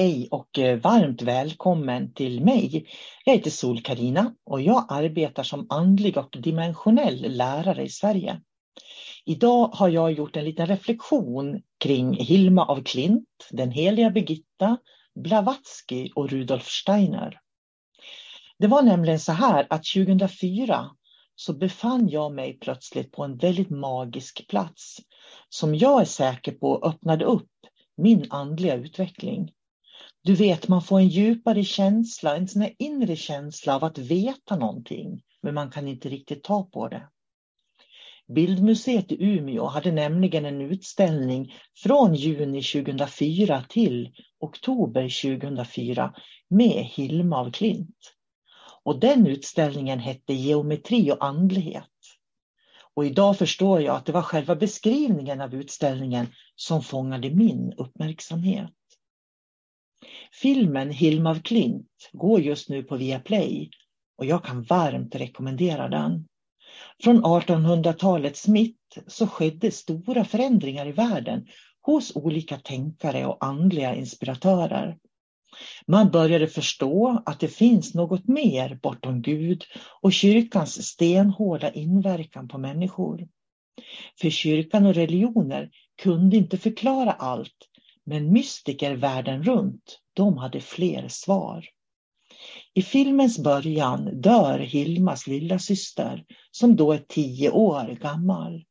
Hej och eh, varmt välkommen till mig. Jag heter sol karina och jag arbetar som andlig och dimensionell lärare i Sverige. Idag har jag gjort en liten reflektion kring Hilma av Klint, den heliga Birgitta, Blavatsky och Rudolf Steiner. Det var nämligen så här att 2004 så befann jag mig plötsligt på en väldigt magisk plats som jag är säker på öppnade upp min andliga utveckling. Du vet, man får en djupare känsla, en sån här inre känsla av att veta någonting, men man kan inte riktigt ta på det. Bildmuseet i Umeå hade nämligen en utställning från juni 2004 till oktober 2004 med Hilma av Klint. Och den utställningen hette Geometri och andlighet. Och idag förstår jag att det var själva beskrivningen av utställningen som fångade min uppmärksamhet. Filmen Hilma av Klint går just nu på Viaplay och jag kan varmt rekommendera den. Från 1800-talets mitt så skedde stora förändringar i världen hos olika tänkare och andliga inspiratörer. Man började förstå att det finns något mer bortom Gud och kyrkans stenhårda inverkan på människor. För kyrkan och religioner kunde inte förklara allt, men mystiker världen runt de hade fler svar. I filmens början dör Hilmas lilla syster som då är tio år gammal.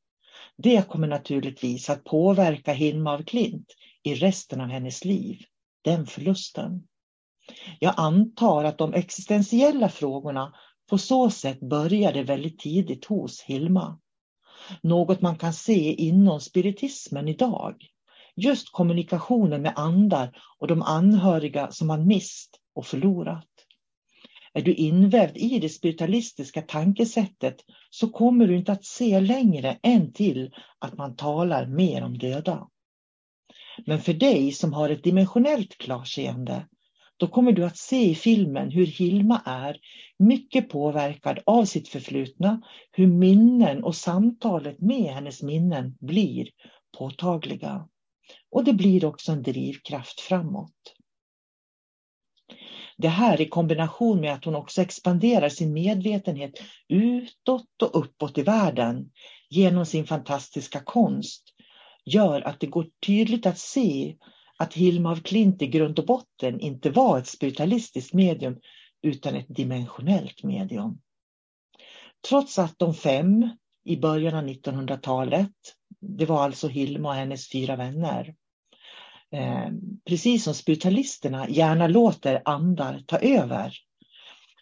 Det kommer naturligtvis att påverka Hilma av Klint i resten av hennes liv, den förlusten. Jag antar att de existentiella frågorna på så sätt började väldigt tidigt hos Hilma. Något man kan se inom spiritismen idag just kommunikationen med andar och de anhöriga som man mist och förlorat. Är du invävd i det spiritualistiska tankesättet så kommer du inte att se längre än till att man talar mer om döda. Men för dig som har ett dimensionellt klarseende, då kommer du att se i filmen hur Hilma är mycket påverkad av sitt förflutna, hur minnen och samtalet med hennes minnen blir påtagliga. Och det blir också en drivkraft framåt. Det här i kombination med att hon också expanderar sin medvetenhet utåt och uppåt i världen genom sin fantastiska konst gör att det går tydligt att se att Hilma af Klint i grund och botten inte var ett spiritualistiskt medium utan ett dimensionellt medium. Trots att de fem i början av 1900-talet det var alltså Hilma och hennes fyra vänner. Eh, precis som spiritualisterna gärna låter andar ta över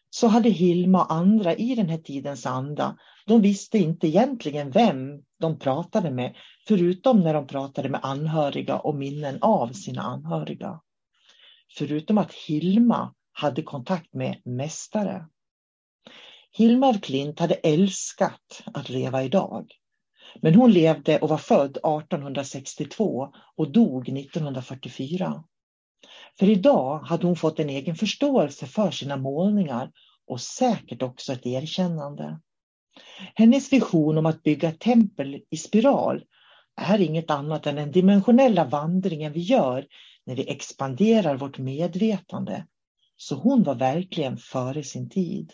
så hade Hilma och andra i den här tidens anda, de visste inte egentligen vem de pratade med, förutom när de pratade med anhöriga och minnen av sina anhöriga. förutom att Hilma hade kontakt med mästare. Hilma af Klint hade älskat att leva idag. Men hon levde och var född 1862 och dog 1944. För idag hade hon fått en egen förståelse för sina målningar och säkert också ett erkännande. Hennes vision om att bygga ett tempel i spiral är inget annat än den dimensionella vandringen vi gör när vi expanderar vårt medvetande. Så hon var verkligen före sin tid.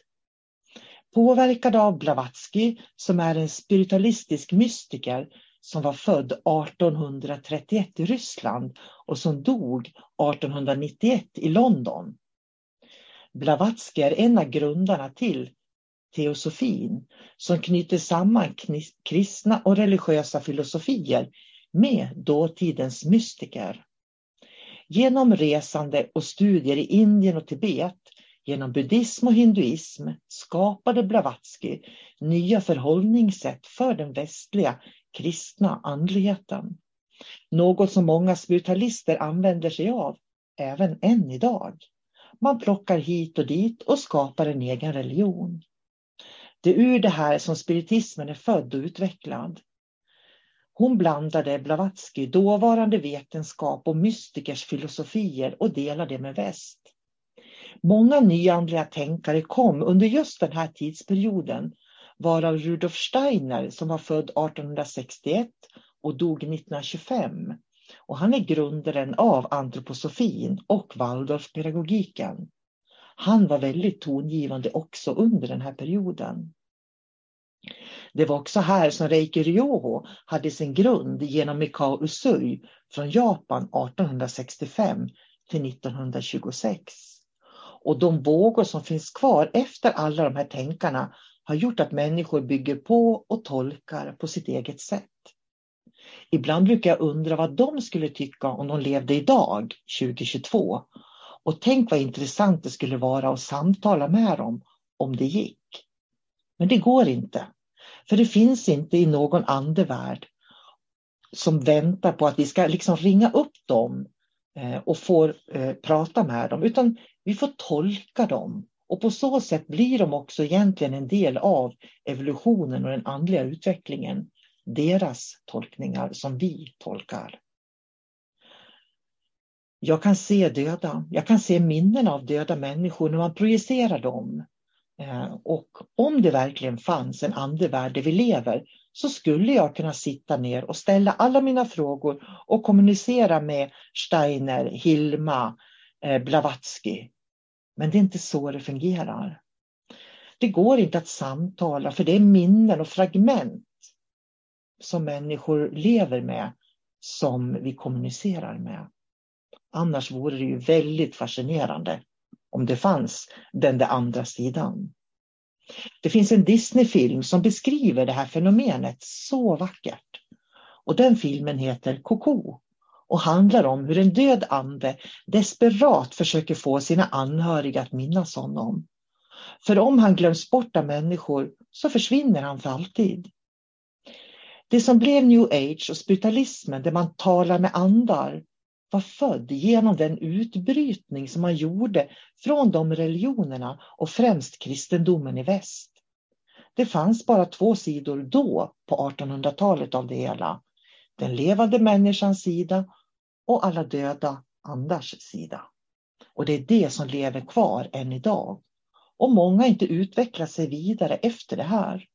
Påverkad av Blavatsky som är en spiritualistisk mystiker som var född 1831 i Ryssland och som dog 1891 i London. Blavatsky är en av grundarna till teosofin som knyter samman kristna och religiösa filosofier med dåtidens mystiker. Genom resande och studier i Indien och Tibet, genom buddhism och hinduism skapade Blavatsky nya förhållningssätt för den västliga kristna andligheten. Något som många spiritualister använder sig av även än idag. Man plockar hit och dit och skapar en egen religion. Det är ur det här som spiritismen är född och utvecklad. Hon blandade Blavatsky dåvarande vetenskap och mystikers filosofier och delade det med väst. Många nyandliga tänkare kom under just den här tidsperioden varav Rudolf Steiner som var född 1861 och dog 1925. Och han är grundaren av antroposofin och Waldorfpedagogiken. Han var väldigt tongivande också under den här perioden. Det var också här som Reiki Ryoho hade sin grund genom Mikao Usui från Japan 1865 till 1926. Och de vågor som finns kvar efter alla de här tänkarna har gjort att människor bygger på och tolkar på sitt eget sätt. Ibland brukar jag undra vad de skulle tycka om de levde idag, 2022. Och tänk vad intressant det skulle vara att samtala med dem om det gick. Men det går inte. För det finns inte i någon andevärld som väntar på att vi ska liksom ringa upp dem Eh, och får eh, prata med dem, utan vi får tolka dem. Och på så sätt blir de också egentligen en del av evolutionen och den andliga utvecklingen. Deras tolkningar som vi tolkar. Jag kan se döda, jag kan se minnen av döda människor när man projicerar dem. Eh, och om det verkligen fanns en andevärld där vi lever så skulle jag kunna sitta ner och ställa alla mina frågor och kommunicera med Steiner, Hilma, eh, Blavatsky. Men det är inte så det fungerar. Det går inte att samtala för det är minnen och fragment som människor lever med som vi kommunicerar med. Annars vore det ju väldigt fascinerande om det fanns den där andra sidan. Det finns en Disney-film som beskriver det här fenomenet så vackert. Och den filmen heter Coco och handlar om hur en död ande desperat försöker få sina anhöriga att minnas honom. För om han glöms bort av människor så försvinner han för alltid. Det som blev new age och spiritualismen där man talar med andar var född genom den utbrytning som man gjorde från de religionerna och främst kristendomen i väst. Det fanns bara två sidor då på 1800-talet av det hela. Den levande människans sida och alla döda andars sida. Och det är det som lever kvar än idag. Och många har inte utvecklat sig vidare efter det här.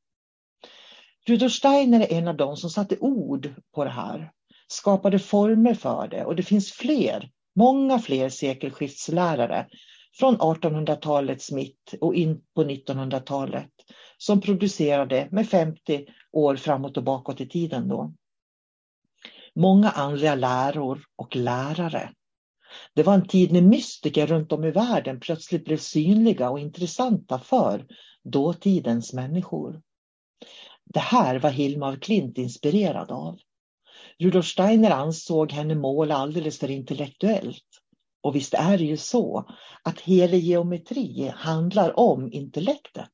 Rudolf Steiner är en av dem som satte ord på det här skapade former för det och det finns fler, många fler sekelskiftslärare från 1800-talets mitt och in på 1900-talet som producerade med 50 år framåt och bakåt i tiden då. Många andliga läror och lärare. Det var en tid när mystiker runt om i världen plötsligt blev synliga och intressanta för dåtidens människor. Det här var Hilma af Klint inspirerad av. Rudolf Steiner ansåg henne måla alldeles för intellektuellt. Och visst är det ju så att geometri handlar om intellektet,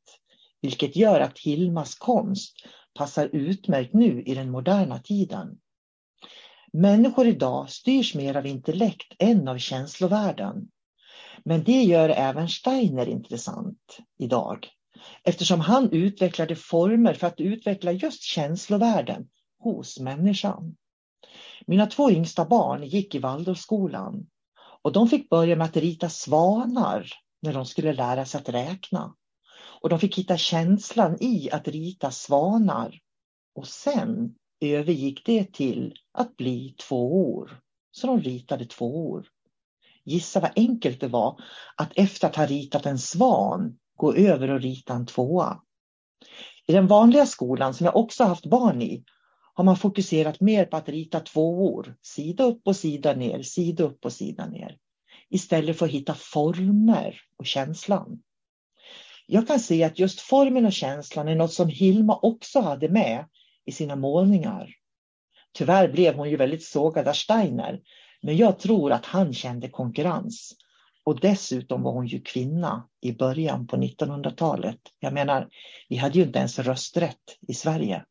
vilket gör att Hilmas konst passar utmärkt nu i den moderna tiden. Människor idag styrs mer av intellekt än av känslovärlden. Men det gör även Steiner intressant idag eftersom han utvecklade former för att utveckla just känslovärden hos människan. Mina två yngsta barn gick i Waldorfskolan och de fick börja med att rita svanar när de skulle lära sig att räkna. Och de fick hitta känslan i att rita svanar. Och sen övergick det till att bli två år. Så de ritade två år. Gissa vad enkelt det var att efter att ha ritat en svan gå över och rita en tvåa. I den vanliga skolan som jag också haft barn i har man fokuserat mer på att rita tvåor, sida upp och sida ner, sida upp och sida ner. Istället för att hitta former och känslan. Jag kan se att just formen och känslan är något som Hilma också hade med i sina målningar. Tyvärr blev hon ju väldigt sågad av Steiner, men jag tror att han kände konkurrens. Och dessutom var hon ju kvinna i början på 1900-talet. Jag menar, vi hade ju inte ens rösträtt i Sverige.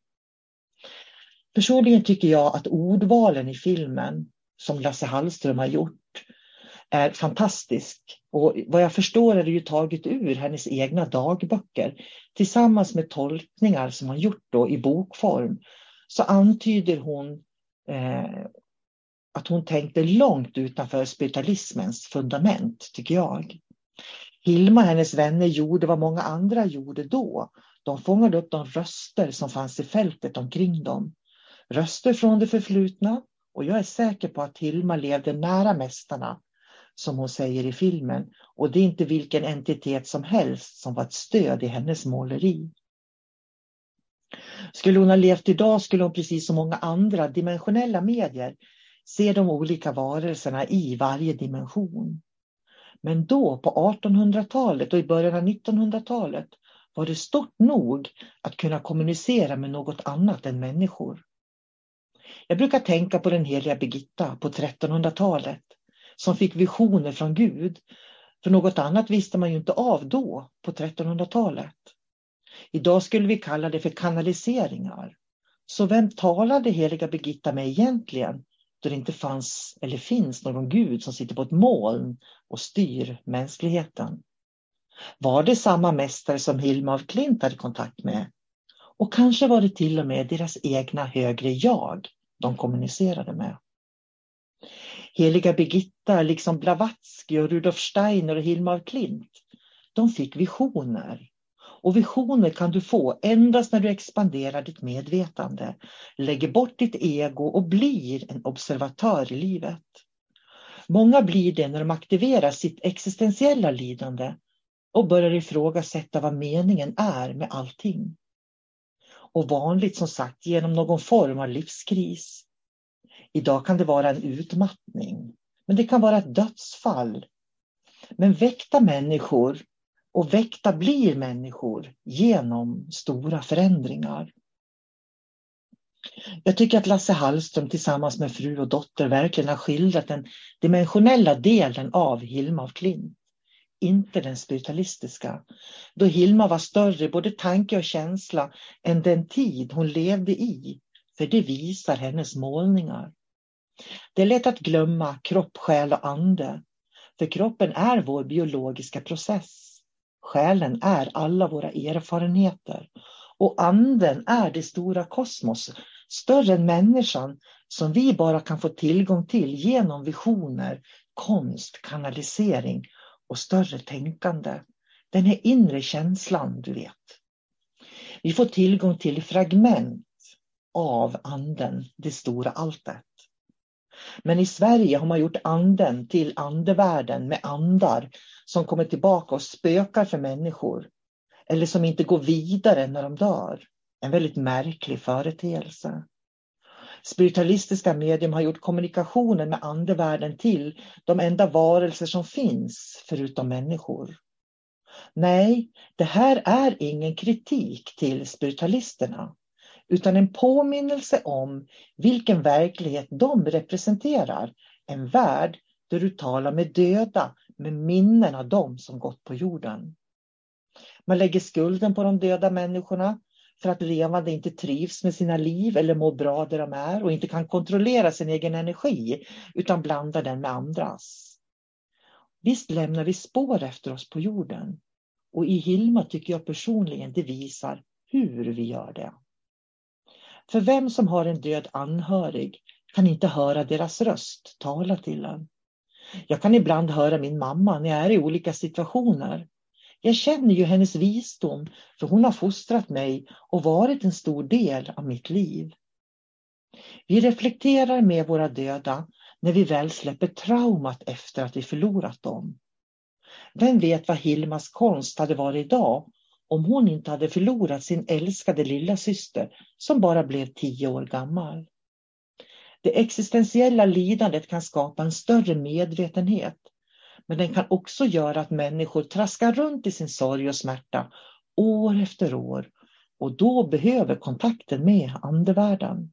Personligen tycker jag att ordvalen i filmen som Lasse Hallström har gjort är fantastisk. Och vad jag förstår är det ju taget ur hennes egna dagböcker tillsammans med tolkningar som hon gjort då i bokform. Så antyder hon eh, att hon tänkte långt utanför spiritualismens fundament, tycker jag. Hilma och hennes vänner gjorde vad många andra gjorde då. De fångade upp de röster som fanns i fältet omkring dem. Röster från det förflutna och jag är säker på att Hilma levde nära mästarna, som hon säger i filmen. Och det är inte vilken entitet som helst som var ett stöd i hennes måleri. Skulle hon ha levt idag skulle hon precis som många andra dimensionella medier se de olika varelserna i varje dimension. Men då på 1800-talet och i början av 1900-talet var det stort nog att kunna kommunicera med något annat än människor. Jag brukar tänka på den heliga Birgitta på 1300-talet som fick visioner från Gud. För något annat visste man ju inte av då på 1300-talet. Idag skulle vi kalla det för kanaliseringar. Så vem talade heliga Birgitta med egentligen då det inte fanns eller finns någon gud som sitter på ett moln och styr mänskligheten? Var det samma mästare som Hilma af Klint hade kontakt med? Och kanske var det till och med deras egna högre jag de kommunicerade med. Heliga Birgitta, liksom Blavatsky och Rudolf Steiner och Hilma af Klint, de fick visioner. Och visioner kan du få endast när du expanderar ditt medvetande, lägger bort ditt ego och blir en observatör i livet. Många blir det när de aktiverar sitt existentiella lidande och börjar ifrågasätta vad meningen är med allting och vanligt som sagt genom någon form av livskris. Idag kan det vara en utmattning, men det kan vara ett dödsfall. Men väckta människor och väckta blir människor genom stora förändringar. Jag tycker att Lasse Hallström tillsammans med fru och dotter verkligen har skildrat den dimensionella delen av Hilma af Klint inte den spiritualistiska. Då Hilma var större både tanke och känsla än den tid hon levde i, för det visar hennes målningar. Det är lätt att glömma kropp, själ och ande, för kroppen är vår biologiska process. Själen är alla våra erfarenheter och anden är det stora kosmos, större än människan, som vi bara kan få tillgång till genom visioner, konst, kanalisering och större tänkande. Den här inre känslan, du vet. Vi får tillgång till fragment av anden, det stora alltet. Men i Sverige har man gjort anden till andevärlden med andar som kommer tillbaka och spökar för människor. Eller som inte går vidare när de dör. En väldigt märklig företeelse. Spiritualistiska medium har gjort kommunikationen med andevärlden till de enda varelser som finns förutom människor. Nej, det här är ingen kritik till spiritualisterna utan en påminnelse om vilken verklighet de representerar. En värld där du talar med döda, med minnen av dem som gått på jorden. Man lägger skulden på de döda människorna för att levande inte trivs med sina liv eller mår bra där de är och inte kan kontrollera sin egen energi utan blandar den med andras. Visst lämnar vi spår efter oss på jorden. Och i Hilma tycker jag personligen det visar hur vi gör det. För vem som har en död anhörig kan inte höra deras röst tala till en. Jag kan ibland höra min mamma när jag är i olika situationer. Jag känner ju hennes visdom för hon har fostrat mig och varit en stor del av mitt liv. Vi reflekterar med våra döda när vi väl släpper traumat efter att vi förlorat dem. Vem vet vad Hilmas konst hade varit idag om hon inte hade förlorat sin älskade lilla syster som bara blev tio år gammal. Det existentiella lidandet kan skapa en större medvetenhet men den kan också göra att människor traskar runt i sin sorg och smärta år efter år och då behöver kontakten med andevärlden.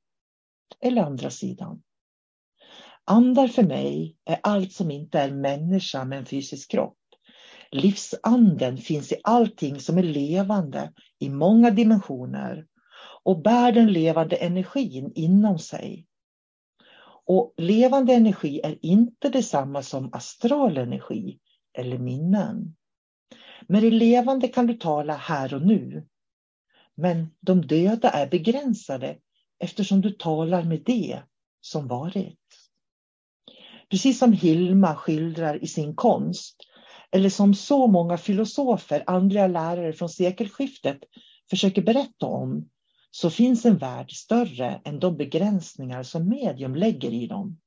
Eller andra sidan. Andar för mig är allt som inte är människa med en fysisk kropp. Livsanden finns i allting som är levande i många dimensioner och bär den levande energin inom sig. Och levande energi är inte detsamma som astral energi eller minnen. Med det levande kan du tala här och nu. Men de döda är begränsade eftersom du talar med det som varit. Precis som Hilma skildrar i sin konst, eller som så många filosofer, andliga lärare från sekelskiftet försöker berätta om, så finns en värld större än de begränsningar som medium lägger i dem.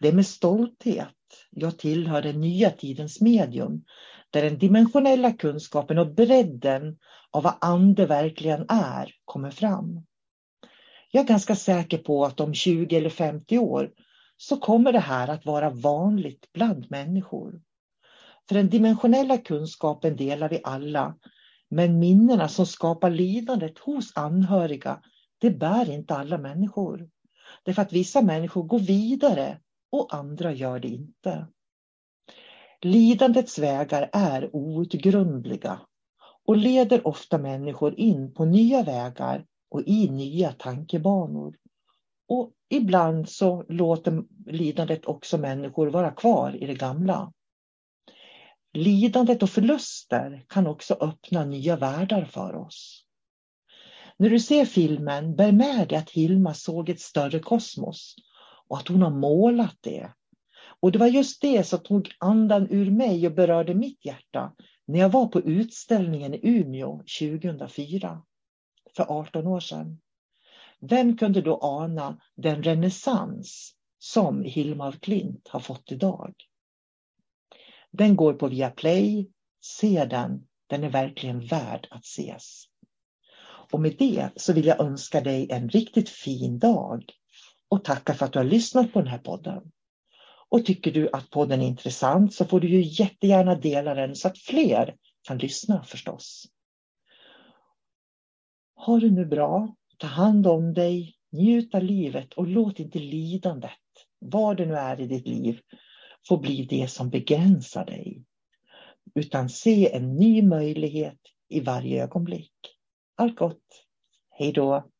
Det är med stolthet jag tillhör den nya tidens medium, där den dimensionella kunskapen och bredden av vad ande verkligen är kommer fram. Jag är ganska säker på att om 20 eller 50 år så kommer det här att vara vanligt bland människor. För den dimensionella kunskapen delar vi alla, men minnena som skapar lidandet hos anhöriga, det bär inte alla människor. Därför att vissa människor går vidare och andra gör det inte. Lidandets vägar är outgrundliga och leder ofta människor in på nya vägar och i nya tankebanor. Och ibland så låter lidandet också människor vara kvar i det gamla. Lidandet och förluster kan också öppna nya världar för oss. När du ser filmen, bär med dig att Hilma såg ett större kosmos och att hon har målat det. Och det var just det som tog andan ur mig och berörde mitt hjärta när jag var på utställningen i Umeå 2004, för 18 år sedan. Vem kunde då ana den renässans som Hilma af Klint har fått idag? Den går på Viaplay. Se den. Den är verkligen värd att ses. Och med det så vill jag önska dig en riktigt fin dag och tacka för att du har lyssnat på den här podden. Och tycker du att podden är intressant så får du ju jättegärna dela den så att fler kan lyssna förstås. Ha det nu bra, ta hand om dig, njut av livet och låt inte lidandet, vad det nu är i ditt liv, få bli det som begränsar dig. Utan se en ny möjlighet i varje ögonblick. Allt gott. Hej då.